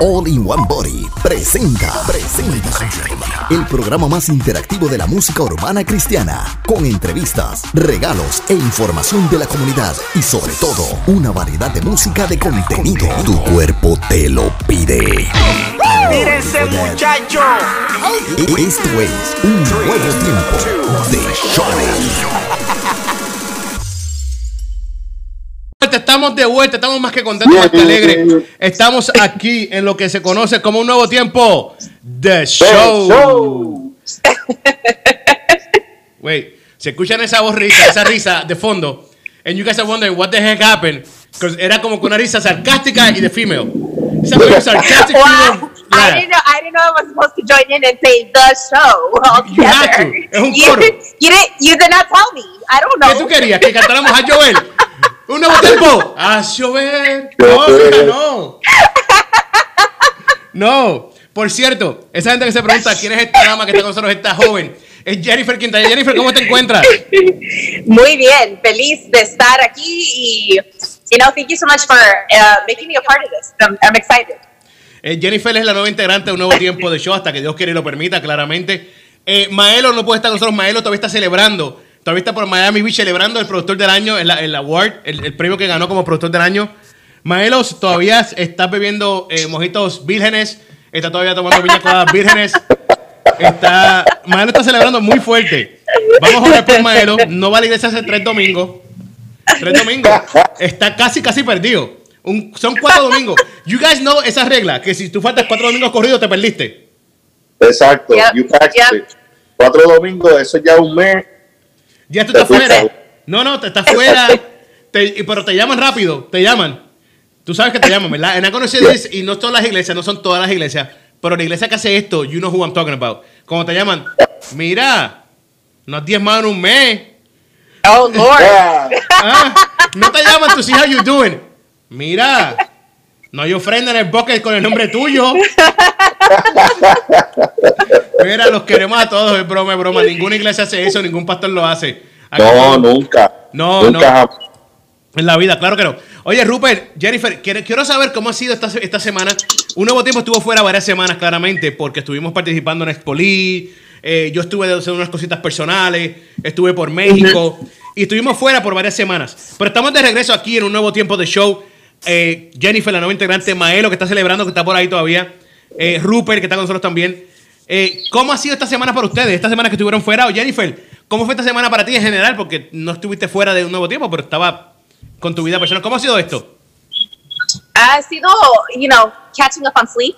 All in One Body presenta, presenta el programa más interactivo de la música urbana cristiana, con entrevistas, regalos e información de la comunidad y sobre todo una variedad de música de contenido. Tu cuerpo te lo pide. ¡Mírense, muchacho! Esto es un nuevo tiempo de show. Estamos de vuelta, estamos más que contentos, más que alegres. Estamos aquí en lo que se conoce como un nuevo tiempo de show. Wait, se escuchan esa voz risa, esa risa de fondo. And you guys are wondering what the heck happened. Because era como con una risa sarcástica y de female. Esa very sarcastic. I didn't know. I didn't know I was supposed to join in and say the show altogether. You have to. Es un You, coro. you didn't. You did not tell me. I don't ¿Qué know. tú querías? ¿Que cantáramos a Joel? ¡Un nuevo tiempo! ¡A llover! No, hija, no. No. Por cierto, esa gente que se pregunta quién es esta dama que está con nosotros, esta joven, es Jennifer Quintana. Jennifer, ¿cómo te encuentras? Muy bien. Feliz de estar aquí y you know, thank you so much for uh, making me a part of this. I'm, I'm excited. Eh, Jennifer es la nueva integrante de un nuevo tiempo de show hasta que Dios quiere y lo permita, claramente. Eh, Maelo no puede estar con nosotros. Maelo todavía está celebrando. Todavía está por Miami Beach celebrando el productor del año, el, el award, el, el premio que ganó como productor del año. Maelo todavía está bebiendo eh, mojitos vírgenes. Está todavía tomando piña coladas vírgenes. Está, Maelo está celebrando muy fuerte. Vamos a orar por Maelo. No va a la iglesia hace tres domingos. Tres domingos. Está casi, casi perdido. Un- son cuatro domingos. You guys know esa regla, que si tú faltas cuatro domingos corridos te perdiste. Exacto, Yep, you yep. Cuatro domingos, eso ya un mes. Ya tú estás fuera. No, no, te estás fuera. Te- y- pero te llaman rápido, te llaman. Tú sabes que te llaman, ¿verdad? En conocido y no todas las iglesias, no son todas las iglesias, pero la iglesia que hace esto, you know who I'm talking about. Como te llaman, mira, no has diezmado en un mes. Oh Lord. Ah, no te llaman to see how you doing. Mira, no hay ofrenda en el bucket con el nombre tuyo. Mira, los queremos a todos, es broma, es broma. Ninguna iglesia hace eso, ningún pastor lo hace. Aquí No, nunca. No, nunca no. En la vida, claro que no. Oye, Rupert, Jennifer, quiero, quiero saber cómo ha sido esta, esta semana. Un nuevo tiempo estuvo fuera varias semanas, claramente, porque estuvimos participando en Expoli. eh, yo estuve haciendo unas cositas personales. Estuve por México. Y estuvimos fuera por varias semanas. Pero estamos de regreso aquí en un nuevo tiempo de show. Eh, Jennifer, la nueva integrante. Maelo, que está celebrando, que está por ahí todavía. eh, Rupert, que está con nosotros también. Eh, ¿Cómo ha sido esta semana para ustedes? Esta semana que estuvieron fuera. O Jennifer, ¿cómo fue esta semana para ti en general? Porque no estuviste fuera de un nuevo tiempo, pero estaba con tu vida personal. ¿Cómo ha sido esto? Ha sido, you know, catching up on sleep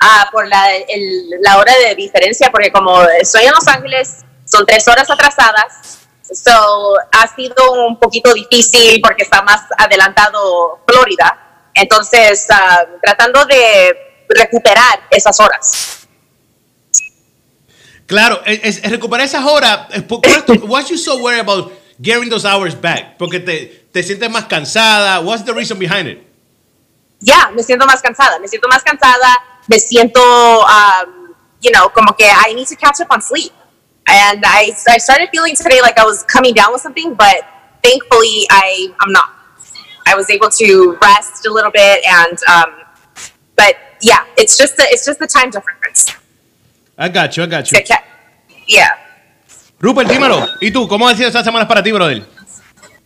ah, por la, el- la hora de diferencia, porque como estoy en Los Ángeles, son tres horas atrasadas. So, ha sido un poquito difícil porque está más adelantado Florida. Entonces, ah, tratando de recuperar esas horas. Claro, es, es recuperar esas horas. esto, Why you so worried about getting those hours back? Porque te, te sientes más cansada. What's the reason behind it? Ya, me siento más cansada, me siento más cansada, me siento, um, you know, como que I need to catch up on sleep. And I, I started feeling today like I was coming down with something, but thankfully I, I'm not. I was able to rest a little bit and, um, but yeah, it's just the, it's just the time difference. I got you, I got you. Que- que- Yeah. Rupert, dímelo. ¿Y tú? ¿Cómo han sido estas semanas para ti, brother?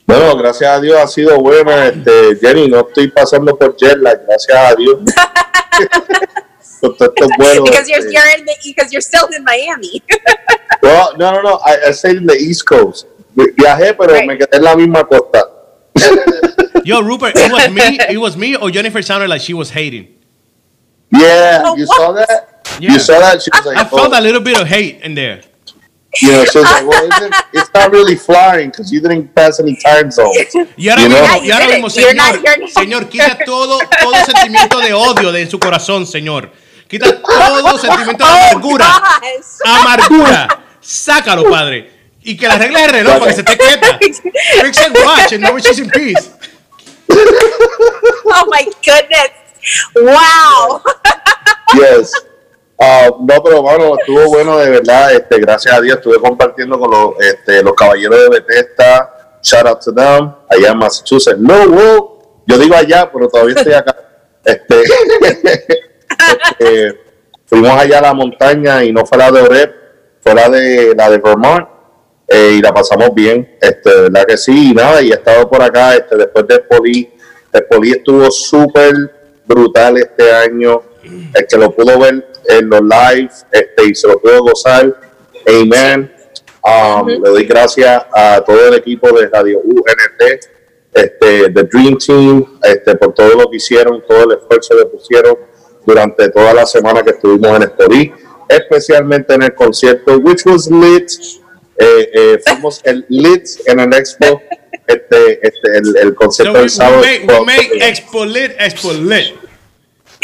Bueno, gracias a Dios ha sido buena. Este, Jenny, no estoy pasando por jet lag, gracias a Dios. Con todos estos vuelos, Because you're, you're in the, because you're still in Miami. no, no, no, no, I, I stayed in the East Coast. Vi- Viajé, pero Right. me quedé en la misma costa. Yo, Rupert, it was me, it was me or Jennifer sounded like she was hating. Yeah, Oh, you what? saw that? Yeah. You saw that? She was like, I felt oh. a little bit of hate in there. You know, she was like, well, isn't, it's not really flying because you didn't pass any time zones. Y ahora You mismo, know? y ahora mismo, señor, not- señor, quita todo, todo sentimiento de odio de su corazón, señor. Quita todo sentimiento de amargura. Oh. Amargura. Sácalo, padre. Y que le arregle el reloj para que se esté quieta. Fix and watch and never she's in peace. Oh my goodness. Wow. Yes. Ah, no, pero bueno, estuvo bueno de verdad. Este, gracias a Dios estuve compartiendo con los, este, los caballeros de Bethesda. Shout out to them. Allá en Massachusetts. No, wow. Yo digo allá, pero todavía estoy acá. Este, Este, fuimos allá a la montaña y no fue la de Oreb, fue la de, la de Vermont. eh, y la pasamos bien, este, verdad que sí, y nada, y he estado por acá, este, después de Poli, el Poli estuvo súper brutal este año, el que lo pudo ver en los live, este, y se lo pudo gozar, amen, Um, le doy gracias a todo el equipo de Radio UNT, este, The Dream Team, este, por todo lo que hicieron, todo el esfuerzo que pusieron durante toda la semana que estuvimos en Story, especialmente en el concierto, which was lit. Eh, eh, fuimos el lit en el expo, este, este, el, el So concierto we, del sábado. we make, we make Expo lit, Expo lit.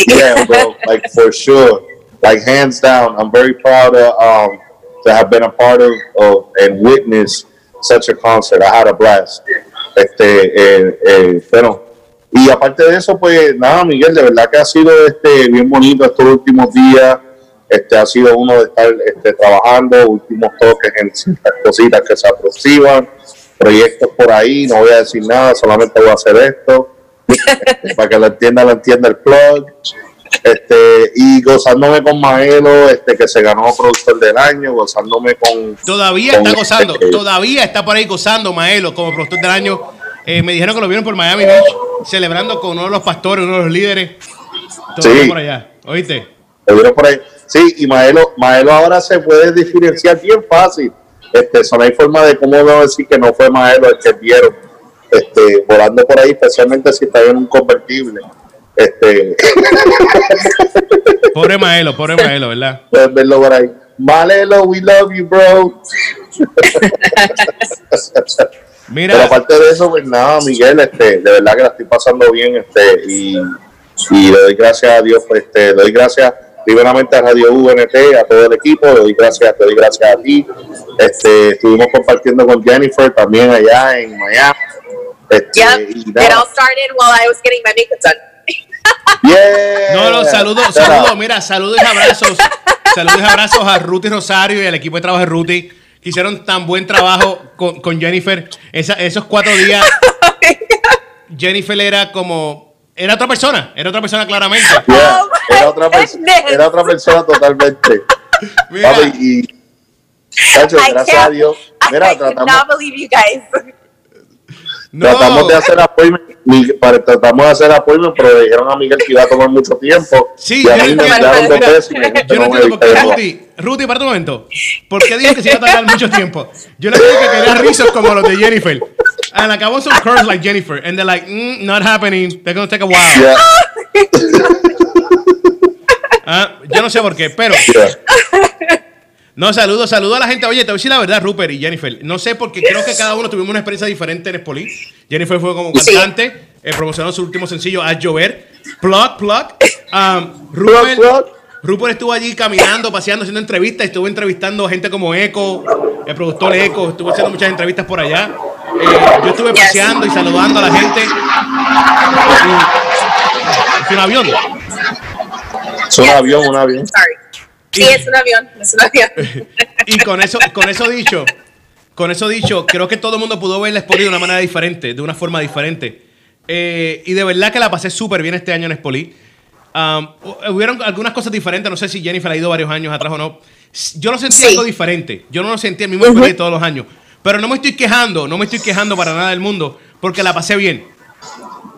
yeah, bro, like for sure, like hands down. I'm very proud of, um, to have been a part of, of and witness such a concert. I had a blast. Este, eh, eh, bueno, y aparte de eso, pues nada, Miguel, de verdad que ha sido este bien bonito estos últimos días. Este ha sido uno de estar este, trabajando, últimos toques en ciertas cositas que se aproximan, proyectos por ahí, no voy a decir nada, solamente voy a hacer esto este, para que lo entienda, lo entienda el plug. Este, y gozándome con Maelo, este, que se ganó productor del año, gozándome con. Todavía con está gozando, este, todavía está por ahí gozando Maelo como productor del año. Eh, me dijeron que lo vieron por Miami Beach, celebrando con uno de los pastores, uno de los líderes. Todavía Sí. por allá, ¿oíste? Lo por ahí. Sí, y Maelo, Maelo ahora se puede diferenciar bien fácil. Este, eso no hay forma de cómo no decir que no fue Maelo el que vieron. Este, volando por ahí, especialmente si está en un convertible. Este, Pobre Maelo, pobre Maelo, ¿verdad? pueden verlo por ahí. Malelo, we love you, bro. Pero Mira, aparte de eso, pues nada, Miguel, este, de verdad que la estoy pasando bien, este, y, y le doy gracias a Dios, pues, este, le doy gracias primeramente a Radio UNT, a todo el equipo, le doy gracias, te doy gracias a ti. Este, estuvimos compartiendo con Jennifer también allá en Miami. Este, Yep. y It all started while I was getting my makeup done. yeah. no, no, saludos, saludos, mira, saludos y abrazos. Saludos y abrazos a Ruti Rosario y al equipo de trabajo de Ruti, que hicieron tan buen trabajo con, con Jennifer. Esa- esos cuatro días, Jennifer era como. Era otra persona, era otra persona claramente. Yeah, Oh era, otra era otra persona totalmente. Mira, Papi, y, Chacho, I gracias a Dios. Mira, I tratamos, cannot believe you guys. no, Tratamos de hacer para- tratamos de hacer appointment, pero le dijeron a Miguel que iba a tomar mucho tiempo. Sí, y a yo mí no me enviaron dos veces Yo no entiendo por qué. Ruti, Ruti, para un momento. ¿Por qué dijo que se iba a tardar mucho tiempo? Yo le dije que quería rizos como los de Jennifer. And like I want some curves like Jennifer. And they're like, mm, not happening. They're gonna take a while. Yeah, Ah, yo no sé por qué, pero no, saludo, saludo a la gente. Oye, te voy a decir la verdad, Rupert y Jennifer. No sé porque creo que cada uno tuvimos una experiencia diferente en Espoli. Jennifer fue como Sí. cantante, eh, promocionó su último sencillo, A Llover. Plug, plug. Um, Rupert, plug. Rupert estuvo allí caminando, paseando, haciendo entrevistas. Estuvo entrevistando gente como Eco, el productor Eco. Estuvo haciendo muchas entrevistas por allá. Eh, yo estuve paseando y saludando a la gente. Es un avión. Es un avión, un avión. Sorry. Sí, es un avión. Es un avión. Y con eso, con eso dicho, con eso dicho, creo que todo el mundo pudo ver la Spoli de una manera diferente, de una forma diferente. Eh, y de verdad que la pasé súper bien este año en Spoli. Um, hu- hubieron algunas cosas diferentes, no sé si Jennifer ha ido varios años atrás o no. Yo lo sentí Sí. algo diferente. Yo no lo sentí el mismo Spoli de todos los años. Pero no me estoy quejando, no me estoy quejando para nada del mundo, porque la pasé bien.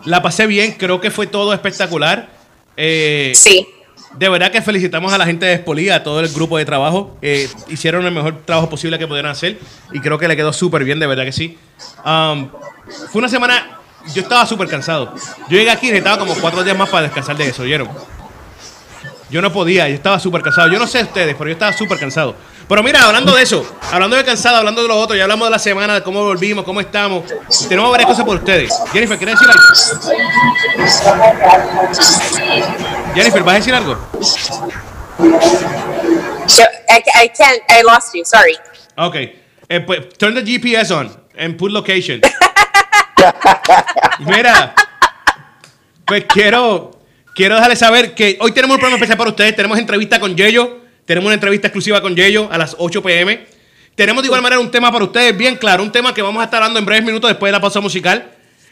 La pasé bien, creo que fue todo espectacular. Eh, Sí. De verdad que felicitamos a la gente de Espolí, a todo el grupo de trabajo. Eh, hicieron el mejor trabajo posible que pudieran hacer y creo que le quedó súper bien, de verdad que sí. Um, fue una semana, yo estaba súper cansado. Yo llegué aquí y necesitaba como cuatro días más para descansar de eso, ¿oyeron? Yo no podía, yo estaba súper cansado. Yo no sé ustedes, pero yo estaba súper cansado. Pero mira, hablando de eso, hablando de cansado, hablando de lo otro, ya hablamos de la semana, de cómo volvimos, cómo estamos. Tenemos varias cosas por ustedes. Jennifer, ¿quieres decir algo? Jennifer, ¿vas a decir algo? So, I, I can't. I lost you. Sorry. Ok. Eh, pues, turn the GPS on and put location. Mira. Pues quiero, quiero dejarles saber que hoy tenemos un programa especial para ustedes. Tenemos entrevista con Yello. Tenemos una entrevista exclusiva con Yello a las 8 pm. Tenemos de igual manera un tema para ustedes bien claro. Un tema que vamos a estar hablando en breves minutos después de la pausa musical.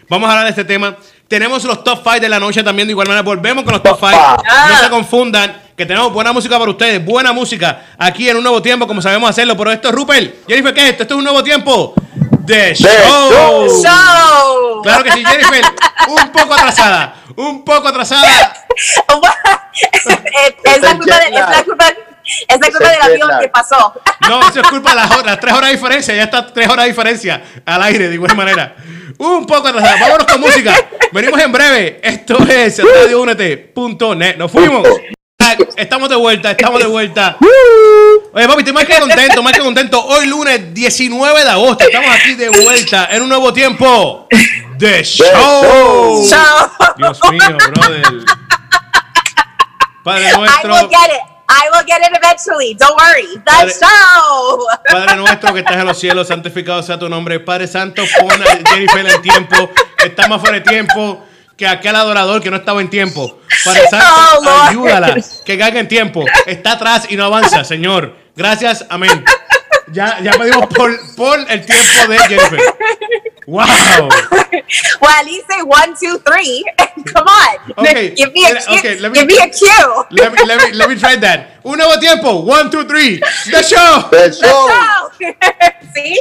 Vamos a hablar de este tema. Tenemos los top 5 de la noche también. De igual manera, volvemos con los top 5. Top No se confundan, que tenemos buena música para ustedes. Buena música aquí en un nuevo tiempo, como sabemos hacerlo. Pero esto es Rupert. Jennifer, ¿qué es esto? Esto es un nuevo tiempo de show. show. Show. Claro que sí, Jennifer. Un poco atrasada. Un poco atrasada. es, es la culpa de, es la culpa, es la culpa del avión que pasó. No, eso es culpa de las tres horas de diferencia. Ya está tres horas de diferencia al aire, de igual manera. Un poco atrasada. Vámonos con música. Venimos en breve. Esto es radioúnete.net. Nos fuimos. Estamos de vuelta, estamos de vuelta. Oye, papi, estoy más que contento, más que contento. Hoy lunes 19 de agosto, estamos aquí de vuelta en un nuevo tiempo de show. Show. Dios mío, brother. Padre I nuestro. I will get it eventually. Don't worry. The Padre- show. Padre nuestro que estás en los cielos, santificado sea tu nombre. Padre Santo, pon a Jennifer en tiempo. Está más fuera de tiempo que aquel adorador que no estaba en tiempo. Padre Santo, Oh, ayúdala, que caiga en tiempo. Está atrás y no avanza, Señor. Gracias, amén. Ya, ya pedimos por, por el tiempo de Jennifer. ¡Wow! Well, at least say one, two, three. Come on. Okay, Give me a cue. okay, let me- Give me a cue. Let me, let me, let me try that. Un nuevo tiempo. One, two, three. The show. The The show. show. See?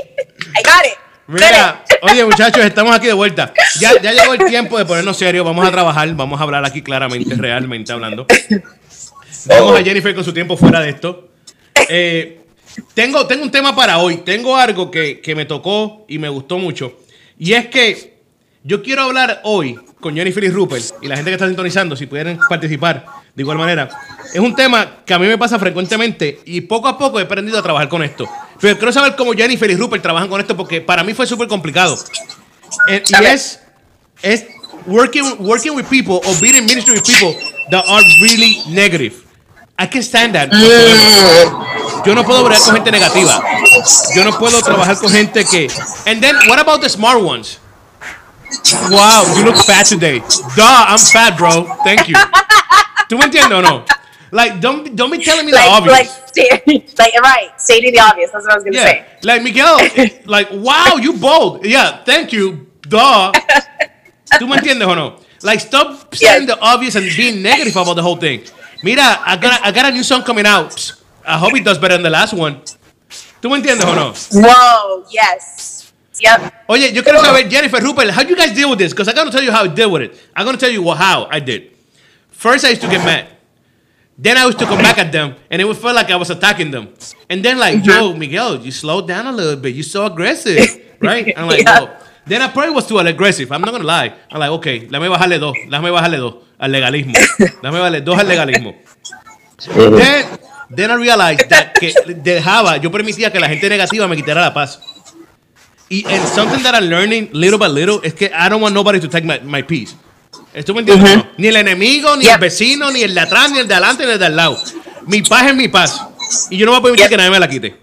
I got it. Mira, oye muchachos, estamos aquí de vuelta. Ya, ya llegó el tiempo de ponernos serios. Vamos a trabajar, vamos a hablar aquí claramente, realmente hablando. Vamos a Jennifer con su tiempo fuera de esto. Eh, tengo, tengo un tema para hoy. Tengo algo que, que me tocó y me gustó mucho. Y es que yo quiero hablar hoy con Jennifer y Rupert y la gente que está sintonizando, si pueden participar de igual manera. Es un tema que a mí me pasa frecuentemente y poco a poco he aprendido a trabajar con esto. Pero quiero saber cómo Jennifer y Rupert trabajan con esto porque para mí fue súper complicado. Eh, y es, es working, working with people or being in ministry with people that are really negative. I can stand that. Yo no puedo bregar con gente negativa. Yo no puedo trabajar con gente que. And then, what about the smart ones? Wow, you look fat today. Duh, I'm fat, bro. Thank you. ¿Tú me entiendes o no? Like, don't, don't be telling me the Like, obvious. like, like, right. Stating the obvious. That's what I was going to yeah, say. like Miguel, like, wow, you bold. Yeah, thank you. Duh. ¿Tú me entiendes o no? Like, stop saying Yes. the obvious and being negative about the whole thing. Mira, I got, a- I got a new song coming out. I hope it does better than the last one. ¿Tú me entiendes o no? Whoa. Yes. Yep. Oye, yo quiero saber, Jennifer Rupert, how do you guys deal with this? Because I'm going to tell you how I deal with it. I'm going to tell you how I did. First, I used to get mad. Then I used to come back at them, and it would feel like I was attacking them. And then, like, mm-hmm. yo, Miguel, you slowed down a little bit. You're so aggressive, right? I'm like, Yeah. no. Then I probably was too aggressive. I'm not going to lie. I'm like, okay, déjame bajarle dos. Déjame bajarle dos al legalismo. Déjame bajarle dos al legalismo. Then, then I realized that que dejaba, yo permitía que la gente negativa me quitara la paz. Y and something that I'm learning little by little es que I don't want nobody to take my, my peace. ¿Esto me entiendes? o no? Ni el enemigo, ni el Yep. vecino, ni el de atrás, ni el de adelante, ni el de al lado. Mi paz es mi paz. Y yo no voy a permitir Yep. que nadie me la quite.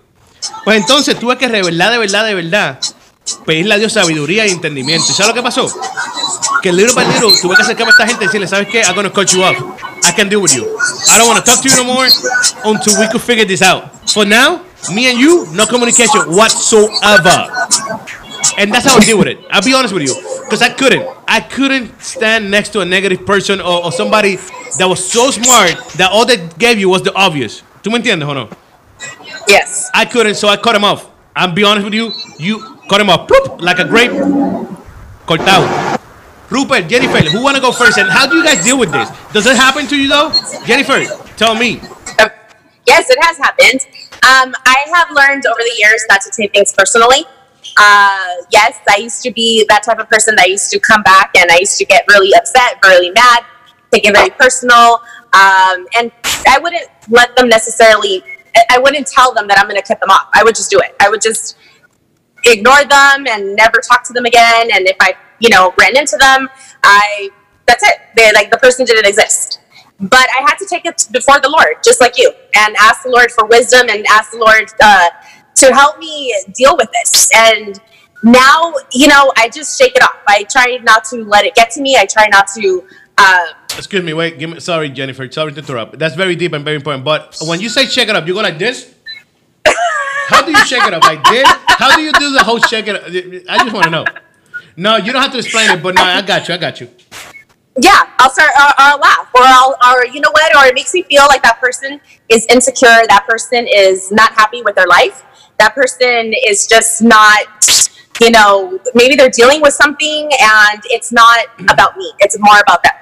Pues entonces tuve que de verdad, de verdad, de verdad, pedirle a Dios sabiduría y entendimiento. ¿Y sabes lo que pasó? Que little by little tuve que acercarme a esta gente y decirle, ¿sabes qué? I'm gonna cut you off. I can deal with you. I don't want to talk to you no more until we could figure this out. For now, me and you, no communication whatsoever. And that's how I deal with it. I'll be honest with you. Because I couldn't. I couldn't stand next to a negative person or, or somebody that was so smart that all they gave you was the obvious. ¿Tú me entiendes o no? Yes. I couldn't, so I cut him off. I'll be honest with you. You cut him off. Like a grape. Cortado. Rupert, Jennifer, who want to go first? And how do you guys deal with this? Does it happen to you though? Jennifer, tell me. Yes, it has happened. Um, I have learned over the years not to take things personally. Uh, yes, I used to be that type of person that used to come back and I used to get really upset, really mad, take it very personal. Um, and I wouldn't let them necessarily, I wouldn't tell them that I'm going to cut them off. I would just do it. I would just ignore them and never talk to them again. And if I, you know, ran into them, I, that's it. They like the person didn't exist. But I had to take it before the Lord, just like you, and ask the Lord for wisdom and ask the Lord uh, to help me deal with this. And now, you know, I just shake it off. I try not to let it get to me. I try not to. Uh, Excuse me, wait. Give me, sorry, Jennifer. Sorry to interrupt. That's very deep and very important. But when you say shake it up, you go like this. How do you shake it up? Like this? How do you do the whole shake it up? I just want to know. No, you don't have to explain it, but no, I got you, I got you. yeah, I'll start or, or I'll laugh or I'll or you know what or it makes me feel like that person is insecure. That person is not happy with their life. That person is just not. You know, maybe they're dealing with something and it's not about me. It's more about them.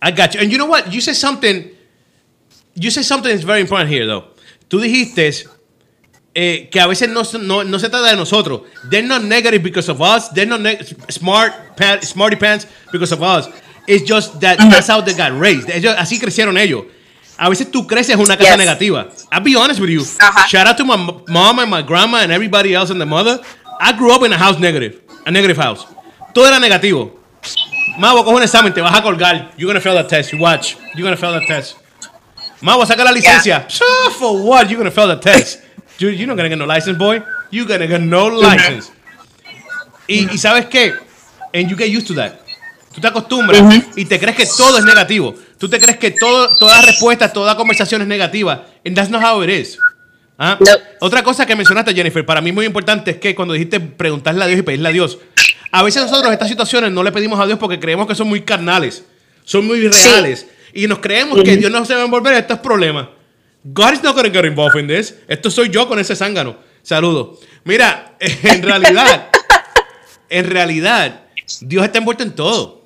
I got you. And you know what? You said something. You said something that's very important here, though. Tú dijiste eh, que a veces no, no, no se trata de nosotros. They're not negative because of us. They're not smart, smarty pants because of us. It's just that that's how they got raised. Ellos, así crecieron ellos. A veces tú creces en una casa Yes. negativa. I'll be honest with you. Ajá. Shout out to my mom and my grandma and everybody else and the mother. I grew up in a house negative. A negative house. Todo era negativo. Mavo, coge un examen, te vas a colgar. You're gonna fail that test. You watch. You're gonna fail that test. Mavo, saca la licencia. Psh, For what? You're gonna fail the test. You, you're not gonna get no license, boy. You're gonna get no license. Y, y sabes qué? And you get used to that. Tú te acostumbras y te crees que todo es negativo. Tú te crees que todo, toda respuesta, toda conversación es negativa. And that's not how it is. ¿Ah? No. Otra cosa que mencionaste, Jennifer, para mí muy importante es que cuando dijiste preguntarle a Dios y pedirle a Dios, a veces nosotros estas situaciones no le pedimos a Dios porque creemos que son muy carnales, son muy reales. Y nos creemos que Dios no se va a envolver en estos problemas. God is not going to get involved in this. Esto soy yo con ese zángano. Saludo. Mira, en realidad, en realidad, Dios está envuelto en todo.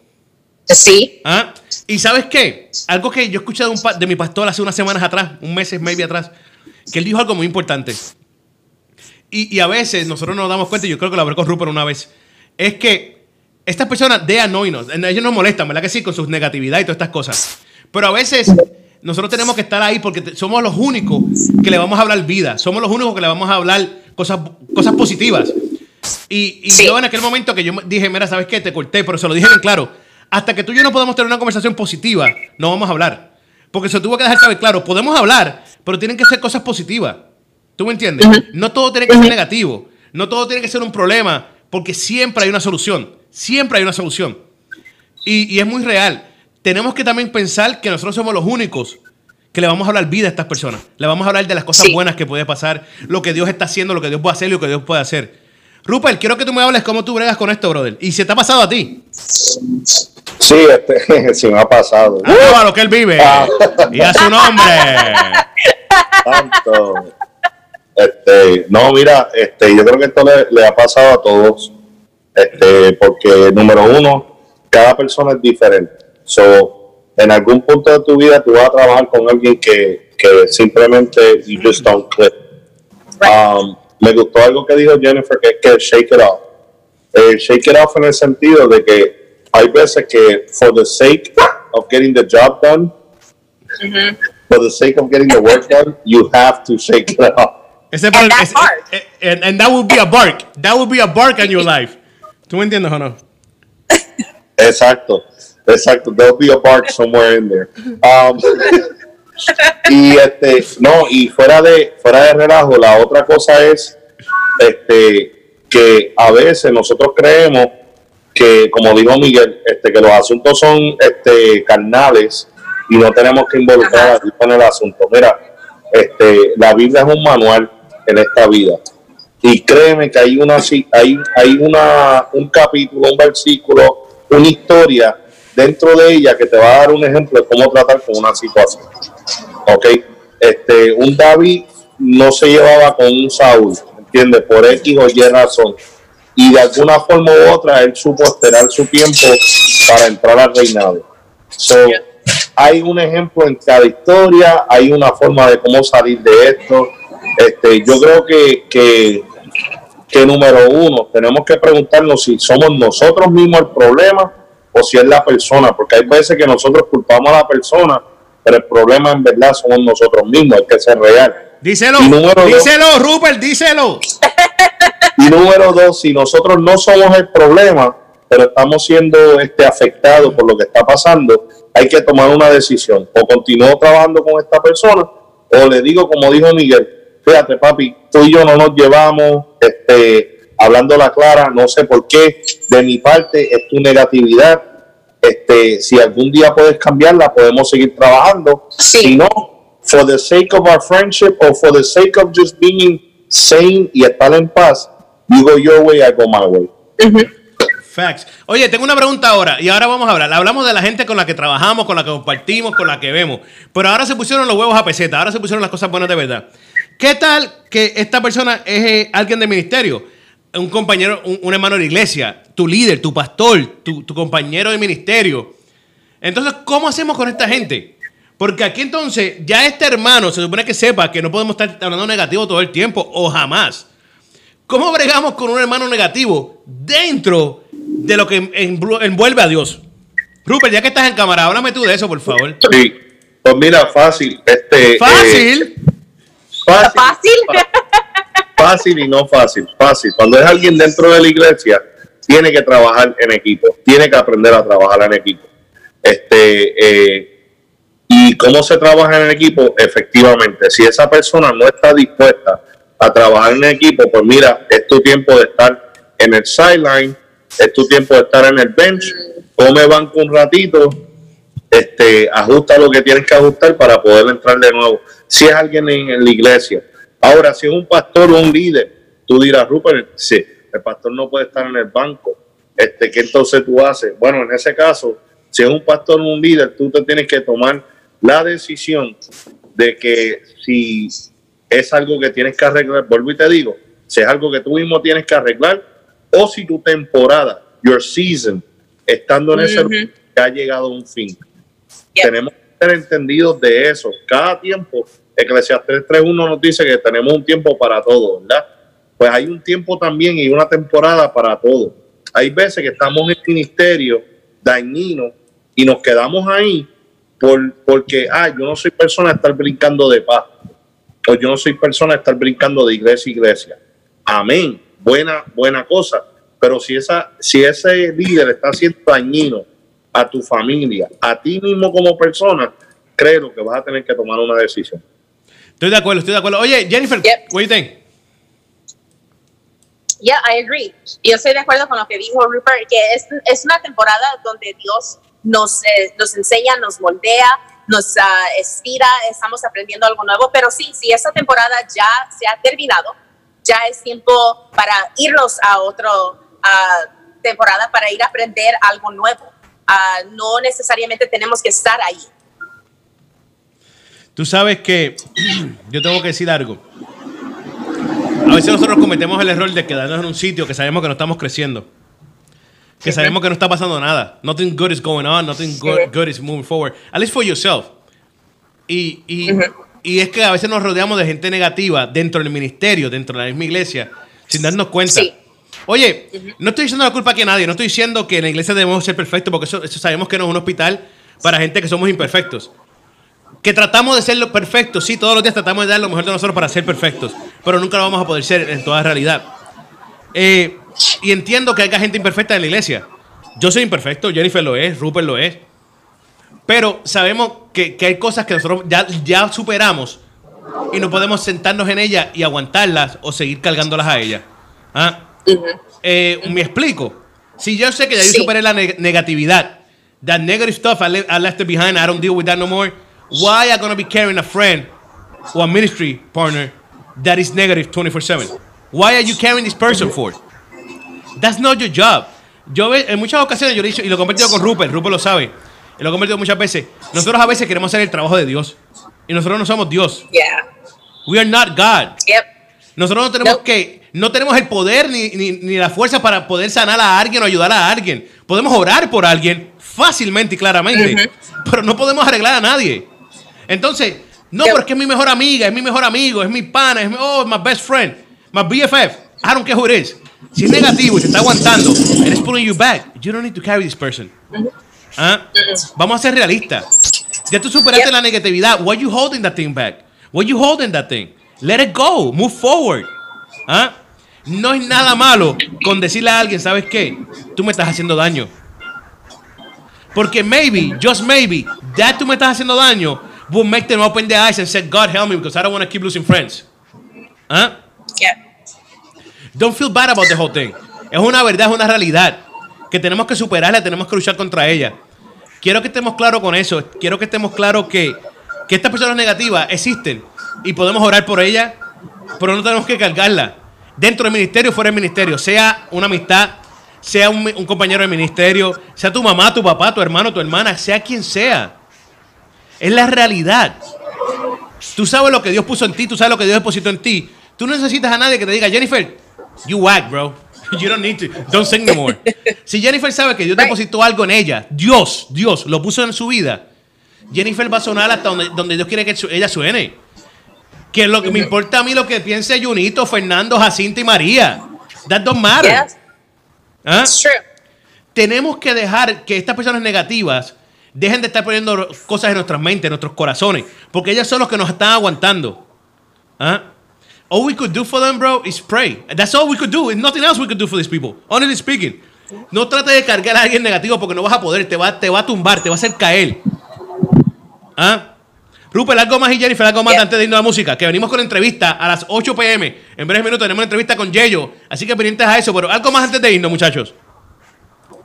Sí. ¿Ah? Y sabes qué? Algo que yo escuché de, un de mi pastor hace unas semanas atrás, un mes, maybe atrás, que él dijo algo muy importante. Y, y a veces nosotros nos damos cuenta, y yo creo que lo hablé con Rupert una vez, es que estas personas, they annoy us. Ellos nos molestan, ¿verdad que sí? Con sus negatividad y todas estas cosas. Pero a veces nosotros tenemos que estar ahí porque somos los únicos que le vamos a hablar vida. Somos los únicos que le vamos a hablar cosas, cosas positivas. Y, y Sí. yo en aquel momento que yo dije, mira, ¿sabes qué? Te corté, pero se lo dije bien claro. Hasta que tú y yo no podamos tener una conversación positiva, no vamos a hablar. Porque se tuvo que dejar saber claro, podemos hablar, pero tienen que ser cosas positivas. ¿Tú me entiendes? No todo tiene que ser negativo. No todo tiene que ser un problema, porque siempre hay una solución. Siempre hay una solución. Y, y es muy real. Tenemos que también pensar que nosotros somos los únicos que le vamos a hablar vida a estas personas. Le vamos a hablar de las cosas Sí. buenas que puede pasar, lo que Dios está haciendo, lo que Dios puede hacer y lo que Dios puede hacer. Rupert, quiero que tú me hables cómo tú bregas con esto, brother. ¿Y si te ha pasado a ti? Sí, este, sí me ha pasado. Ah, a lo que él vive. Ah. Y a su nombre. Tanto. Este, no, mira, este, yo creo que esto le, le ha pasado a todos. Este, porque número uno, cada persona es diferente. So, en algún punto de tu vida tú vas a trabajar con alguien que, que simplemente you just don't click. Um, me gustó algo que dijo Jennifer, que es que shake it off. Eh, shake it off en el sentido de que hay veces que for the sake of getting the job done, for the sake of getting the work done, you have to shake it off. Ese And that's ese- hard. eh, and, and that would be a bark. That would be a bark in your life. ¿Tú entiendes o no? Exacto, exacto. There'll be a bark somewhere in there. Um, y este, no, y fuera de, fuera de relajo, la otra cosa es este, que a veces nosotros creemos que, como dijo Miguel, este, que los asuntos son este, carnales y no tenemos que involucrar en el asunto. Mira, este, la Biblia es un manual en esta vida. Y créeme que hay una hay, hay una un capítulo, un versículo, una historia dentro de ella que te va a dar un ejemplo de cómo tratar con una situación. Ok, este, un David no se llevaba con un Saúl, ¿entiendes? Por X o Y razón. Y de alguna forma u otra él supo esperar su tiempo para entrar al reinado. So, hay un ejemplo en cada historia, hay una forma de cómo salir de esto. Este, yo creo que, que, que número uno, tenemos que preguntarnos si somos nosotros mismos el problema o si es la persona, porque hay veces que nosotros culpamos a la persona, pero el problema en verdad somos nosotros mismos, hay que ser real. Díselo. Número dos. díselo, Rupert, díselo. Y número dos, si nosotros no somos el problema, pero estamos siendo este, afectados por lo que está pasando, hay que tomar una decisión. O continúo trabajando con esta persona, o le digo, como dijo Miguel, fíjate papi, tú y yo no nos llevamos, este, hablando la clara, no sé por qué, de mi parte es tu negatividad. Este, si algún día puedes cambiarla, podemos seguir trabajando. Sí. Si no, for the sake of our friendship or for the sake of just being sane y estar en paz, you go your way, I go my way. Facts. Oye, tengo una pregunta ahora, y ahora vamos a hablar. Hablamos de la gente con la que trabajamos, con la que compartimos, con la que vemos. Pero ahora se pusieron los huevos a peseta, ahora se pusieron las cosas buenas de verdad. ¿Qué tal que esta persona es eh, alguien de ministerio? Un compañero, un, un hermano de la iglesia, tu líder, tu pastor, tu, tu compañero de ministerio. Entonces, ¿cómo hacemos con esta gente? Porque aquí entonces, ya este hermano se supone que sepa que no podemos estar hablando negativo todo el tiempo o jamás. ¿Cómo bregamos con un hermano negativo dentro de lo que envuelve a Dios? Rupert, ya que estás en cámara, háblame tú de eso, por favor. Sí. Pues mira, fácil. Este, eh, Fácil. fácil. Fácil. y no fácil, fácil. Cuando es alguien dentro de la iglesia, tiene que trabajar en equipo, tiene que aprender a trabajar en equipo. Este, eh, y cómo se trabaja en equipo, efectivamente, si esa persona no está dispuesta a trabajar en equipo, pues mira, es tu tiempo de estar en el sideline, es tu tiempo de estar en el bench, come banco un ratito, este, ajusta lo que tienes que ajustar para poder entrar de nuevo. Si es alguien en, en la iglesia. Ahora, si es un pastor o un líder, tú dirás, Rupert, sí, el pastor no puede estar en el banco. Este, ¿Qué entonces tú haces? Bueno, en ese caso, si es un pastor o un líder, tú te tienes que tomar la decisión de que si es algo que tienes que arreglar, vuelvo y te digo, si es algo que tú mismo tienes que arreglar, o si tu temporada, your season, estando en ese Ujú. lugar, ya ha llegado a un fin. Yeah. Tenemos que entendidos de eso. Cada tiempo, Eclesiastes 3.1 nos dice que tenemos un tiempo para todo, ¿verdad? Pues hay un tiempo también y una temporada para todo. Hay veces que estamos en ministerio dañino y nos quedamos ahí por, porque, ah, yo no soy persona de estar brincando de paz. O yo no soy persona de estar brincando de iglesia a iglesia. Amén. Buena, buena cosa. Pero si, esa, si ese líder está haciendo dañino a tu familia, a ti mismo como persona, creo que vas a tener que tomar una decisión. Estoy de acuerdo, estoy de acuerdo. Oye, Jennifer, Yep. what do you think? Yeah, I agree. Y yo estoy de acuerdo con lo que dijo Rupert, que es, es una temporada donde Dios nos, eh, nos enseña, nos moldea, nos estira, estamos aprendiendo algo nuevo, pero sí, si esa temporada ya se ha terminado, ya es tiempo para irnos a otra temporada, para ir a aprender algo nuevo. Ah, no necesariamente tenemos que estar ahí. Tú sabes que yo tengo que decir algo. A veces nosotros cometemos el error de quedarnos en un sitio que sabemos que no estamos creciendo. Que sabemos que no está pasando nada. Nothing good is going on. Nothing good, good is moving forward. At least for yourself. Y, y, y es que a veces nos rodeamos de gente negativa dentro del ministerio, dentro de la misma iglesia, sin darnos cuenta. Sí. Oye, no estoy diciendo la culpa aquí a nadie. No estoy diciendo que en la iglesia debemos ser perfectos, porque eso, eso sabemos que no es un hospital para gente que somos imperfectos que tratamos de ser lo perfectos, sí, todos los días tratamos de dar lo mejor de nosotros para ser perfectos, pero nunca lo vamos a poder ser en toda realidad. Eh, y entiendo que haya gente imperfecta en la iglesia. Yo soy imperfecto, Jennifer lo es, Rupert lo es. Pero sabemos que, que hay cosas que nosotros ya, ya superamos y no podemos sentarnos en ellas y aguantarlas o seguir cargándolas a ellas. ¿Ah? Eh, me explico. Si yo sé que ya yo Sí. superé la neg- negatividad, that negative stuff I, I left it behind, I don't deal with that no more. Why am I gonna be carrying a friend or a ministry partner that is negative 24/7? Why are you carrying this person for? That's not your job. Yo en muchas ocasiones yo lo he dicho y lo he compartido con Rupert, Rupert lo sabe. Y lo he compartido muchas veces. Nosotros a veces queremos hacer el trabajo de Dios. Y nosotros no somos Dios. Yeah. We are not God. Yep. Nosotros no tenemos No. que, no tenemos el poder ni, ni, ni la fuerza para poder sanar a alguien o ayudar a alguien. Podemos orar por alguien fácilmente y claramente, pero no podemos arreglar a nadie. Entonces, no, Yep. pero es mi mejor amiga, es mi mejor amigo, es mi pana, es mi, oh, my best friend, my BFF. I don't care who it is. Si es negativo y te está aguantando, and it's pulling you back, you don't need to carry this person. ¿Ah? Vamos a ser realistas. Ya tú superaste la negatividad. Why you holding that thing back? Why you holding that thing? Let it go. Move forward. ¿Ah? No es nada malo con decirle a alguien, ¿sabes qué? Tú me estás haciendo daño. Porque maybe, just maybe, that tú me estás haciendo daño will make them open their eyes and say, God help me because I don't want to keep losing friends. ¿Ah? Yep. Don't feel bad about the whole thing. Es una verdad, es una realidad. Que tenemos que superarla, tenemos que luchar contra ella. Quiero que estemos claros con eso. Quiero que estemos claros que, que estas personas negativas existen y podemos orar por ellas, pero no tenemos que cargarla. Dentro del ministerio, fuera del ministerio. Sea una amistad, sea un, un compañero de ministerio, sea tu mamá, tu papá, tu hermano, tu hermana, sea quien sea. Es la realidad. Tú sabes lo que Dios puso en ti, tú sabes lo que Dios depositó en ti. Tú no necesitas a nadie que te diga, Jennifer, you whack, bro. You don't need to, don't sing no more. Si Jennifer sabe que Dios depositó algo en ella, Dios, Dios lo puso en su vida, Jennifer va a sonar hasta donde, donde Dios quiere que ella suene. Que lo que me importa a mí lo que piense Junito, Fernando, Jacinta y María. That don't matter. ¿Ah? it's true. tenemos que dejar que estas personas negativas dejen de estar poniendo cosas en nuestras mentes, en nuestros corazones, porque ellas son los que nos están aguantando. ¿Ah? All we could do for them, bro, is pray. That's all we could do. There's nothing else we could do for these people. Honestly speaking. No trate de cargar a alguien negativo porque no vas a poder, te va, te va a tumbar, te va a hacer caer. ¿Ah? Rupert, algo más y Jennifer, algo más Yeah. antes de irnos a la música. Que venimos con la entrevista a las 8 pm. En breves minutos tenemos una entrevista con Yeyo. Así que pendientes a eso. Pero algo más antes de irnos, muchachos.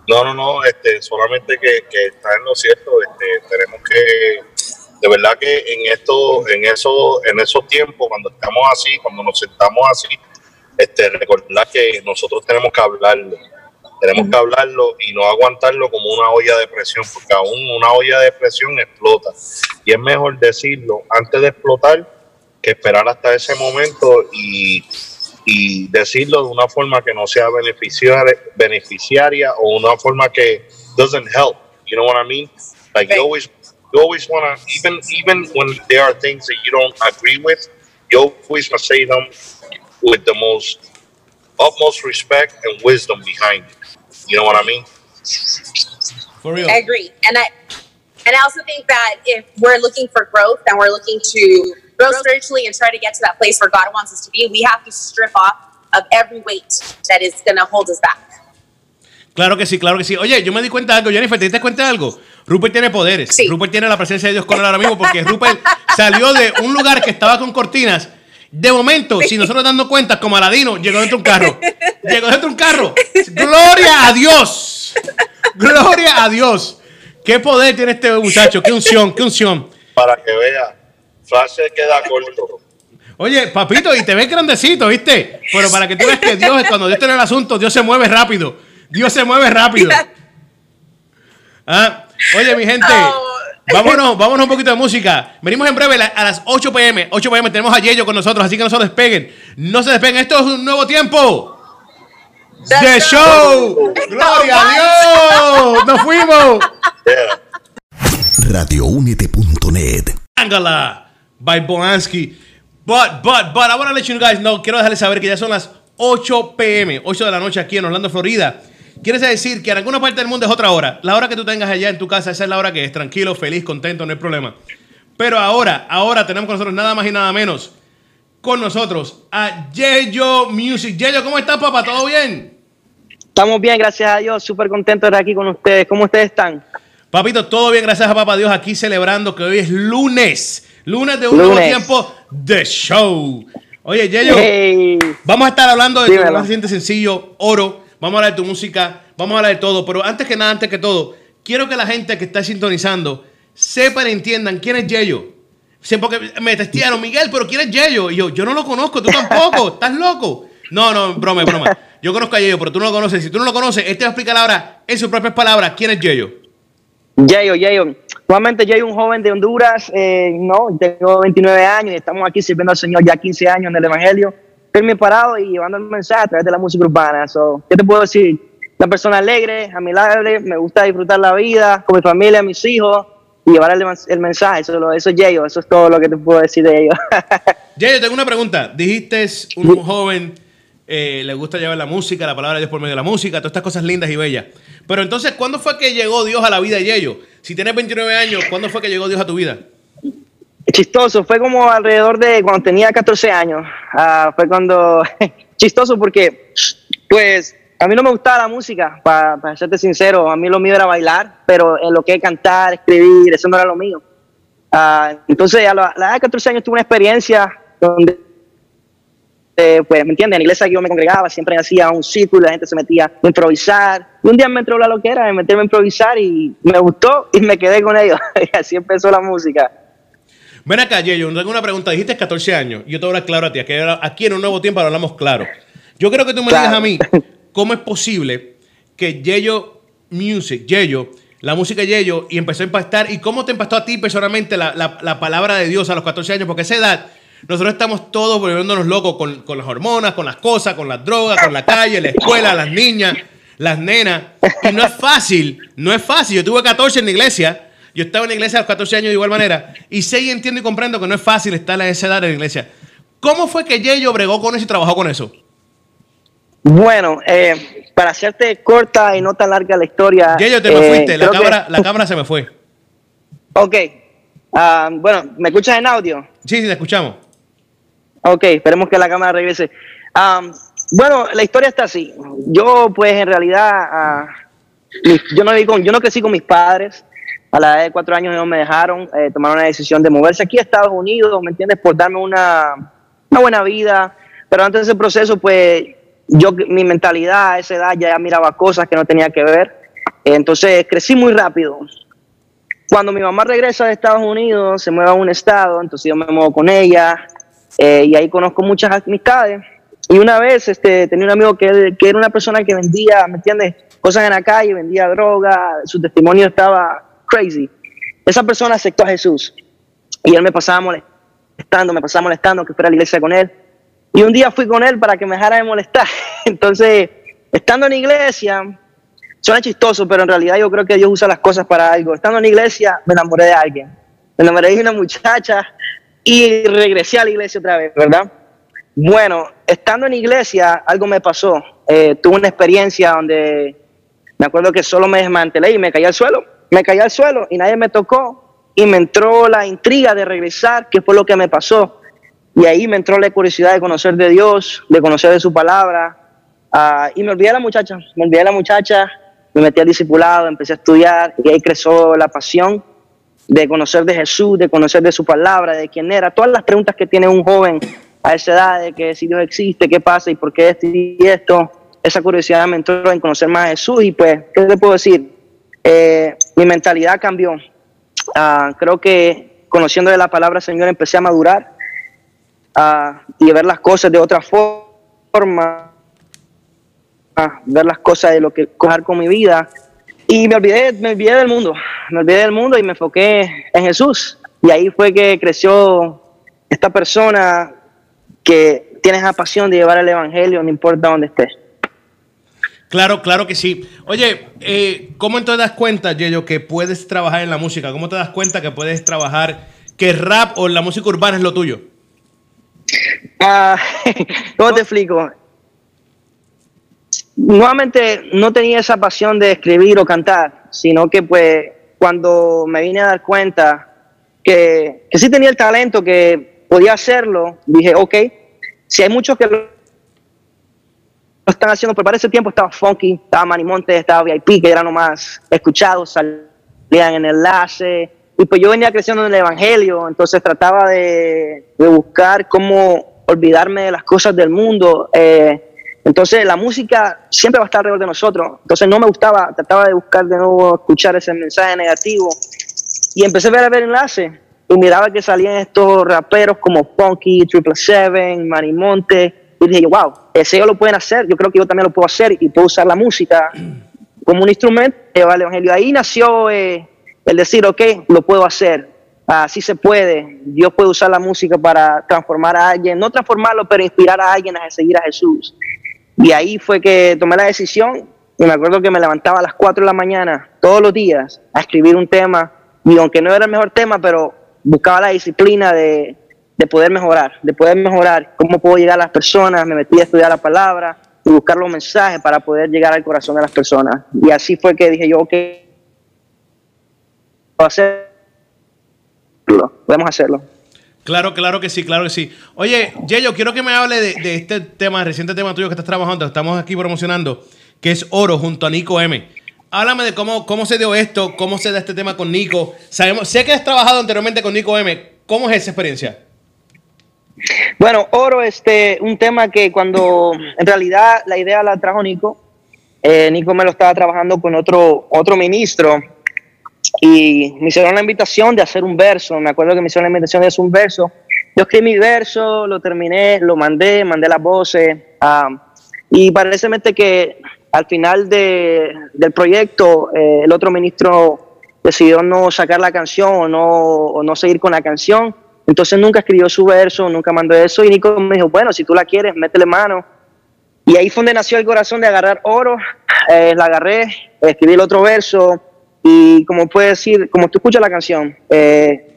No, no, no, este, solamente que, que está en lo cierto, este, tenemos que, de verdad que en esto, en eso, en esos tiempos, cuando estamos así, cuando nos sentamos así, este, recordar que nosotros tenemos que hablarlo, tenemos que hablarlo y no aguantarlo como una olla de presión, porque aún una olla de presión explota. Y es mejor decirlo antes de explotar que esperar hasta ese momento y, y decirlo de una forma que no sea beneficiaria, beneficiaria o una forma que doesn't help. You know what I mean? Like you always, you always wanna even even when there are things that you don't agree with, you always must say them with the most utmost respect and wisdom behind it. You know what I mean? For real. I agree, and I and I also think that if we're looking for growth and we're looking to grow spiritually and try to get to that place where God wants us to be, we have to strip off of every weight that is going to hold us back. Claro que sí, claro que sí. Oye, yo me di cuenta de algo, Jennifer, ¿te diste cuenta de algo? Rupert tiene poderes. Sí. Rupert tiene la presencia de Dios con él ahora mismo porque Rupert salió de un lugar que estaba con cortinas. De momento, si nosotros dando cuenta, como Aladino, llegó dentro de un carro. Llegó dentro de un carro. ¡Gloria a Dios! ¡Gloria a Dios! ¿Qué poder tiene este muchacho? ¡Qué unción, qué unción! Para que vea, Flash se queda corto. Oye, papito, y te ves grandecito, ¿viste? Pero para que tú veas que Dios, cuando Dios tiene el asunto, Dios se mueve rápido. Dios se mueve rápido. Ah, oye, mi gente, Oh. vámonos, vámonos un poquito de música. Venimos en breve a las 8 pm. 8 pm tenemos a Yello con nosotros, así que no se despeguen. No se despeguen, esto es un nuevo tiempo. ¡De show! ¡Gloria a Dios! ¡Nos fuimos! Yeah. radioúnete.net. Angala by Boansky. But, but, but, I want to let you guys know, quiero dejarles saber que ya son las 8 pm, 8 de la noche aquí en Orlando, Florida. Quieres decir que en alguna parte del mundo es otra hora. La hora que tú tengas allá en tu casa, esa es la hora que es. Tranquilo, feliz, contento, no hay problema. Pero ahora, ahora tenemos con nosotros nada más y nada menos con nosotros a Yeyo Music. Yeyo, ¿cómo estás, papá? ¿Todo bien? Estamos bien, gracias a Dios, súper contentos de estar aquí con ustedes. ¿Cómo ustedes están? Papito, todo bien, gracias a papá Dios aquí celebrando que hoy es lunes. Lunes de un nuevo tiempo de show. Oye, Yeyo. Hey, Vamos a estar hablando de tu Dímelo. más reciente sencillo, Oro. Vamos a hablar de tu música, vamos a hablar de todo. Pero antes que nada, antes que todo, quiero que la gente que está sintonizando sepan y entiendan quién es Yeyo. Sí, porque me testearon, Miguel, pero ¿quién es Yeyo? Y yo, yo no lo conozco, tú tampoco, ¿estás loco? No, no, broma, broma. Yo conozco a Yeyo, pero tú no lo conoces. Si tú no lo conoces, él te va a explicar ahora, en sus propias palabras, quién es Yeyo. Yayo, Yayo. Nuevamente, Yayo, un joven de Honduras, eh, no, tengo 29 años y estamos aquí sirviendo al Señor ya 15 años en el Evangelio, firme parado y llevando el mensaje a través de la música urbana. So, ¿Qué te puedo decir? Una persona alegre, amigable, me gusta disfrutar la vida con mi familia, mis hijos y llevar el, el mensaje. Eso, lo- eso es Yayo, eso es todo lo que te puedo decir de ellos. Yeyo, tengo una pregunta. Dijiste un joven, eh, le gusta llevar la música, la palabra de Dios por medio de la música, todas estas cosas lindas y bellas. Pero entonces, ¿cuándo fue que llegó Dios a la vida de Yeyo? Si tienes 29 años, ¿cuándo fue que llegó Dios a tu vida? Chistoso, fue como alrededor de cuando tenía 14 años. Ah, fue cuando. Chistoso porque, pues, a mí no me gustaba la música, para, para serte sincero. A mí lo mío era bailar, pero en lo que es cantar, escribir, eso no era lo mío. Ah, entonces, a la, edad de 14 años tuve una experiencia donde, eh, pues, ¿me entiendes? En la iglesia que yo me congregaba siempre hacía un círculo, la gente se metía a improvisar. Y un día me entró la loquera de meterme a improvisar y me gustó y me quedé con ellos. y así empezó la música. Ven acá, Yeyo, tengo una pregunta. Dijiste 14 años. Yo te voy a hablar claro a ti. Aquí, aquí en un nuevo tiempo hablamos claro. Yo creo que tú me Claro. digas a mí cómo es posible que Yello Music, Yello, la música Yello, y empezó a impactar? ¿Y cómo te impactó a ti personalmente la, la- la palabra de Dios a los 14 años? Porque esa edad nosotros estamos todos volviéndonos locos con, con las hormonas, con las cosas, con las drogas, con la calle, la escuela, las niñas, las nenas. Y no es fácil, no es fácil. Yo tuve 14 en la iglesia. Yo estaba en la iglesia a los 14 años de igual manera. Y sé y entiendo y comprendo que no es fácil estar a esa edad en la iglesia. ¿Cómo fue que Yello bregó con eso y trabajó con eso? Bueno, eh, para hacerte corta y no tan larga la historia. Yello, te me eh, fuiste. La que- cámara, la cámara se me fue. Ok. Ah, bueno, ¿me escuchas en audio? Sí, sí, te escuchamos. Ok, esperemos que la cámara regrese. Am, bueno, la historia está así. Yo, pues, en realidad, ah, yo, no viví con- yo no crecí con mis padres. A la edad de cuatro años no me dejaron. eh, tomaron la decisión de moverse aquí a Estados Unidos, ¿me entiendes? Por darme una, una buena vida. Pero antes de ese proceso, pues, yo, mi mentalidad a esa edad ya miraba cosas que no tenía que ver. Entonces, crecí muy rápido. Cuando mi mamá regresa de Estados Unidos, se mueve a un estado, entonces yo me muevo con ella eh, y ahí conozco muchas amistades. Y una vez este, tenía un amigo que, que era una persona que vendía, ¿me entiendes? Cosas en la calle, vendía droga, su testimonio estaba crazy. Esa persona aceptó a Jesús y él me pasaba molestando, me pasaba molestando que fuera a la iglesia con él. Y un día fui con él para que me dejara de molestar. Entonces, estando en iglesia, suena chistoso, pero en realidad yo creo que Dios usa las cosas para algo. Estando en iglesia, me enamoré de alguien. Me enamoré de una muchacha y regresé a la iglesia otra vez, ¿verdad? Bueno, estando en iglesia, algo me pasó. Eh, tuve una experiencia donde me acuerdo que solo me desmantelé y me caí al suelo. Me caí al suelo y nadie me tocó y me entró la intriga de regresar, que fue lo que me pasó. Y ahí me entró la curiosidad de conocer de Dios, de conocer de su palabra. Ah, y me olvidé de la muchacha, me olvidé de la muchacha, me metí al discipulado, empecé a estudiar y ahí creció la pasión de conocer de Jesús, de conocer de su palabra, de quién era, todas las preguntas que tiene un joven a esa edad, de que si Dios existe, qué pasa y por qué esto y esto, esa curiosidad me entró en conocer más a Jesús y pues, ¿qué te puedo decir? Eh, mi mentalidad cambió. Ah, creo que conociendo de la palabra Señor empecé a madurar ah, y a ver las cosas de otra forma, a ver las cosas de lo que coger con mi vida. Y me olvidé, me olvidé del mundo, me olvidé del mundo y me enfoqué en Jesús. Y ahí fue que creció esta persona que tiene esa pasión de llevar el Evangelio, no importa dónde esté. Claro, claro que sí. Oye, eh, ¿cómo te das cuenta, Yeyo, que puedes trabajar en la música? ¿Cómo te das cuenta que puedes trabajar, que rap o la música urbana es lo tuyo? Ah, ¿Cómo te explico? Nuevamente no tenía esa pasión de escribir o cantar, sino que pues cuando me vine a dar cuenta que, que sí tenía el talento, que podía hacerlo, dije, ok, si hay muchos que lo, están haciendo, pero para ese tiempo estaba Funky, estaba Manimonte, estaba VIP, que eran nomás escuchados, salían en enlace, y pues yo venía creciendo en el Evangelio, entonces trataba de, de buscar cómo olvidarme de las cosas del mundo. eh, entonces la música siempre va a estar alrededor de nosotros. Entonces no me gustaba, trataba de buscar de nuevo escuchar ese mensaje negativo. Y empecé a ver, a ver enlaces. Y miraba que salían estos raperos como Funky, Triple Seven, Manimonte. Y dije, wow, ese ellos lo pueden hacer. Yo creo que yo también lo puedo hacer y puedo usar la música como un instrumento, el evangelio. Ahí nació eh, el decir, ok, lo puedo hacer. Así se puede. Dios puede usar la música para transformar a alguien, no transformarlo, pero inspirar a alguien a seguir a Jesús. Y ahí fue que tomé la decisión. Y me acuerdo que me levantaba a las 4 de la mañana todos los días a escribir un tema. Y aunque no era el mejor tema, pero buscaba la disciplina de, de poder mejorar, de poder mejorar cómo puedo llegar a las personas. Me metí a estudiar la palabra y buscar los mensajes para poder llegar al corazón de las personas. Y así fue que dije yo, ok, hacerlo, podemos hacerlo. Claro, claro que sí, claro que sí. Oye, Yeyo, quiero que me hable de, de este tema, reciente tema tuyo que estás trabajando, estamos aquí promocionando, que es Oro junto a Nico M. Háblame de cómo, cómo se dio esto, cómo se da este tema con Nico. Sabemos, sé que has trabajado anteriormente con Nico M. ¿Cómo es esa experiencia? Bueno, Oro, este, un tema que cuando en realidad la idea la trajo Nico, eh, Nico me lo estaba trabajando con otro, otro ministro y me hicieron la invitación de hacer un verso. Me acuerdo que me hicieron la invitación de hacer un verso. Yo escribí mi verso, lo terminé, lo mandé, mandé las voces. ah, y parece que al final de, del proyecto, eh, el otro ministro decidió no sacar la canción o no, o no seguir con la canción. Entonces nunca escribió su verso, nunca mandó eso. Y Nico me dijo, bueno, si tú la quieres, métele mano. Y ahí fue donde nació el corazón de agarrar oro. Eh, la agarré, escribí el otro verso. Y como puedes decir, como tú escuchas la canción, eh,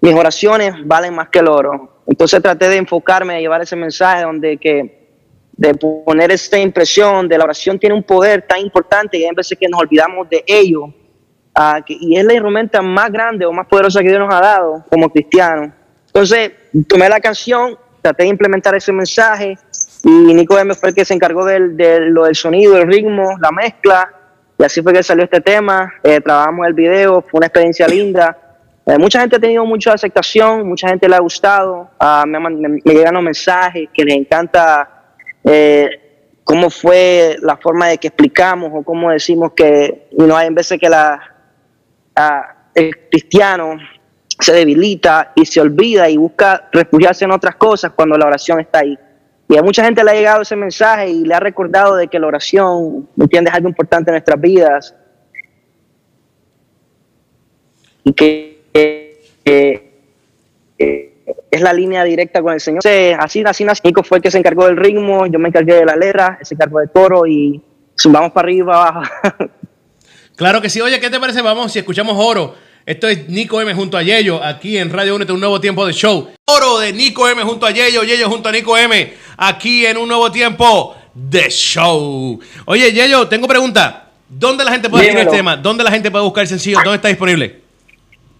mis oraciones valen más que el oro. Entonces traté de enfocarme a llevar ese mensaje donde que de poner esta impresión de la oración tiene un poder tan importante y hay veces que nos olvidamos de ello. Ah, y es la herramienta más grande o más poderosa que Dios nos ha dado como cristianos. Entonces, tomé la canción, traté de implementar ese mensaje y Nico M fue el que se encargó del, lo del sonido, el ritmo, la mezcla y así fue que salió este tema. Eh, trabajamos el video, fue una experiencia linda. Eh, mucha gente ha tenido mucha aceptación, mucha gente le ha gustado, ah, me, me, llegan los mensajes que les encanta eh, cómo fue la forma de que explicamos o cómo decimos que no hay veces que la, el cristiano se debilita y se olvida y busca refugiarse en otras cosas cuando la oración está ahí. Y a mucha gente le ha llegado ese mensaje y le ha recordado de que la oración, ¿entiendes? Es algo importante en nuestras vidas. Y que es la línea directa con el Señor. Así, así, así, Nico fue el que se encargó del ritmo, yo me encargué de la letra, se encargó de toro y vamos para arriba, abajo. Claro que sí. Oye, ¿qué te parece? Vamos, si escuchamos oro. Esto es Nico M junto a Yello, aquí en Radio Únete, un nuevo tiempo de show. Oro de Nico M junto a Yello, Yello junto a Nico M, aquí en un nuevo tiempo de show. Oye, Yello, tengo pregunta. ¿Dónde la gente puede seguir el tema? ¿Dónde la gente puede buscar el sencillo? ¿Dónde está disponible?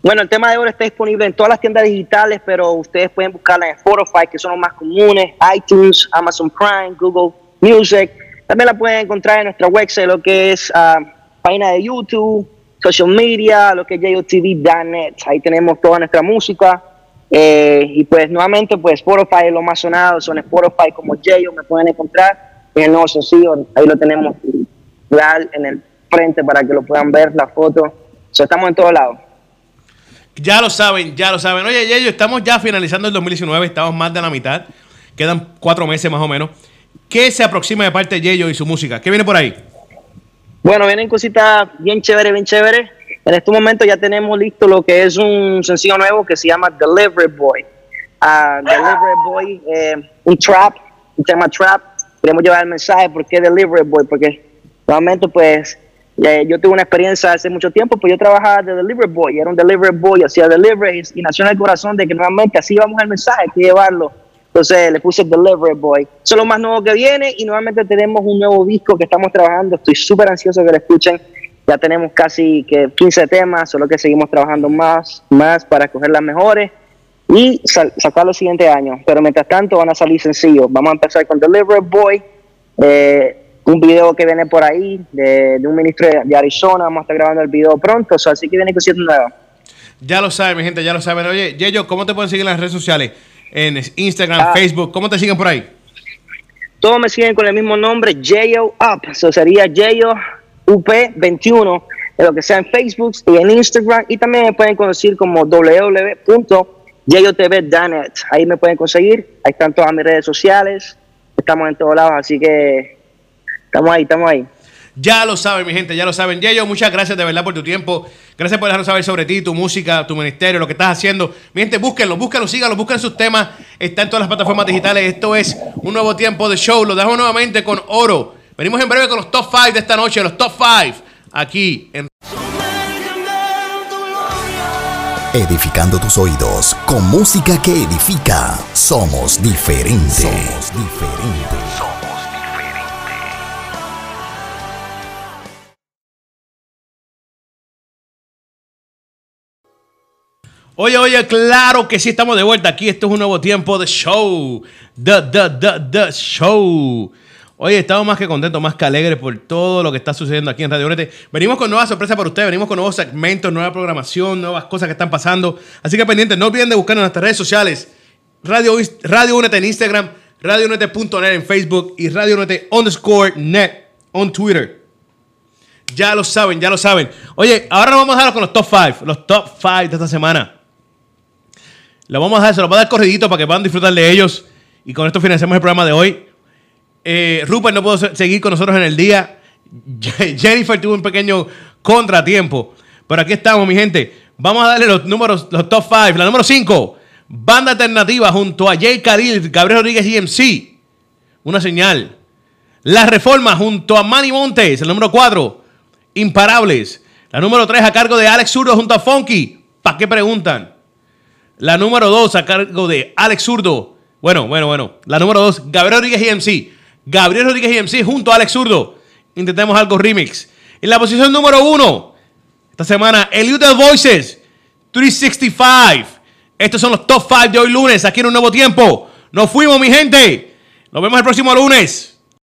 Bueno, el tema de oro está disponible en todas las tiendas digitales, pero ustedes pueden buscarla en Spotify, que son los más comunes, iTunes, Amazon Prime, Google Music. También la pueden encontrar en nuestra website, lo que es uh, página de YouTube, social media, lo que es JOTV.net. Ahí tenemos toda nuestra música. Eh, y pues nuevamente, pues Spotify es lo más sonado, son Spotify como Jayo, me pueden encontrar en el nuevo sencillo, ahí lo tenemos real en el frente para que lo puedan ver, la foto. estamos en todos lados. Ya lo saben, ya lo saben. Oye, Yeyo, estamos ya finalizando el 2019, estamos más de la mitad. Quedan cuatro meses más o menos. ¿Qué se aproxima de parte de Yeyo y su música? ¿Qué viene por ahí? Bueno, vienen cositas bien chévere, bien chévere. En este momento ya tenemos listo lo que es un sencillo nuevo que se llama Delivery Boy. Uh, Delivery Boy, eh, un trap, un tema trap. Queremos llevar el mensaje, ¿por qué Delivery Boy? Porque realmente pues yo tuve una experiencia hace mucho tiempo, pues yo trabajaba de delivery boy, era un delivery boy, hacía delivery y nació en el corazón de que nuevamente así vamos al mensaje, hay que llevarlo. Entonces le puse delivery boy. Eso es lo más nuevo que viene y nuevamente tenemos un nuevo disco que estamos trabajando. Estoy súper ansioso que lo escuchen. Ya tenemos casi que 15 temas, solo que seguimos trabajando más, más para escoger las mejores y sacar los siguientes años. Pero mientras tanto van a salir sencillos. Vamos a empezar con Delivery Boy. Eh, un video que viene por ahí de, un ministro de, Arizona. Vamos a estar grabando el video pronto, así que viene cositas nuevas. Ya lo saben, mi gente, ya lo saben. Oye, Yeyo, ¿cómo te pueden seguir en las redes sociales? En Instagram, ah. Facebook, ¿cómo te siguen por ahí? Todos me siguen con el mismo nombre, Jayo Up. Eso sería Jayo UP21, de lo que sea en Facebook y en Instagram. Y también me pueden conseguir como www.jayotv.net. Ahí me pueden conseguir. Ahí están todas mis redes sociales. Estamos en todos lados, así que Estamos ahí, estamos ahí. Ya lo saben, mi gente, ya lo saben. Yeyo, muchas gracias de verdad por tu tiempo. Gracias por dejarnos saber sobre ti, tu música, tu ministerio, lo que estás haciendo. Mi gente, búsquenlo, búsquenlo, síganlo, busquen sus temas. Está en todas las plataformas digitales. Esto es un nuevo tiempo de show. Lo dejo nuevamente con Oro. Venimos en breve con los top 5 de esta noche, los top 5 aquí en. Edificando tus oídos con música que edifica. Somos diferentes. Somos diferentes. Oye, oye, claro que sí estamos de vuelta aquí. Esto es un nuevo tiempo de show. The, the, the, the show. Oye, estamos más que contentos, más que alegres por todo lo que está sucediendo aquí en Radio Unete. Venimos con nuevas sorpresas para ustedes, venimos con nuevos segmentos, nueva programación, nuevas cosas que están pasando. Así que pendientes, no olviden de buscar en nuestras redes sociales. Radio, Radio Unete en Instagram, radiounete.net en Facebook y Radio Unete underscore net on Twitter. Ya lo saben, ya lo saben. Oye, ahora nos vamos a dar con los top 5, los top 5 de esta semana. Lo vamos a dar, se los voy a dar corridito para que puedan disfrutar de ellos. Y con esto financiamos el programa de hoy. Eh, Rupert no pudo se- seguir con nosotros en el día. Jennifer tuvo un pequeño contratiempo. Pero aquí estamos, mi gente. Vamos a darle los números, los top 5. La número 5, banda alternativa junto a Jay Khalil, Gabriel Rodríguez y MC. Una señal. La Reforma junto a Manny Montes. El número 4, Imparables. La número 3 a cargo de Alex Zurdo junto a Funky. ¿Para qué preguntan? La número 2 a cargo de Alex Zurdo. Bueno, bueno, bueno. La número 2, Gabriel Rodríguez y MC. Gabriel Rodríguez y MC junto a Alex Zurdo. Intentemos algo remix. En la posición número 1, esta semana, Eluded Voices 365. Estos son los top 5 de hoy lunes, aquí en un nuevo tiempo. Nos fuimos, mi gente. Nos vemos el próximo lunes.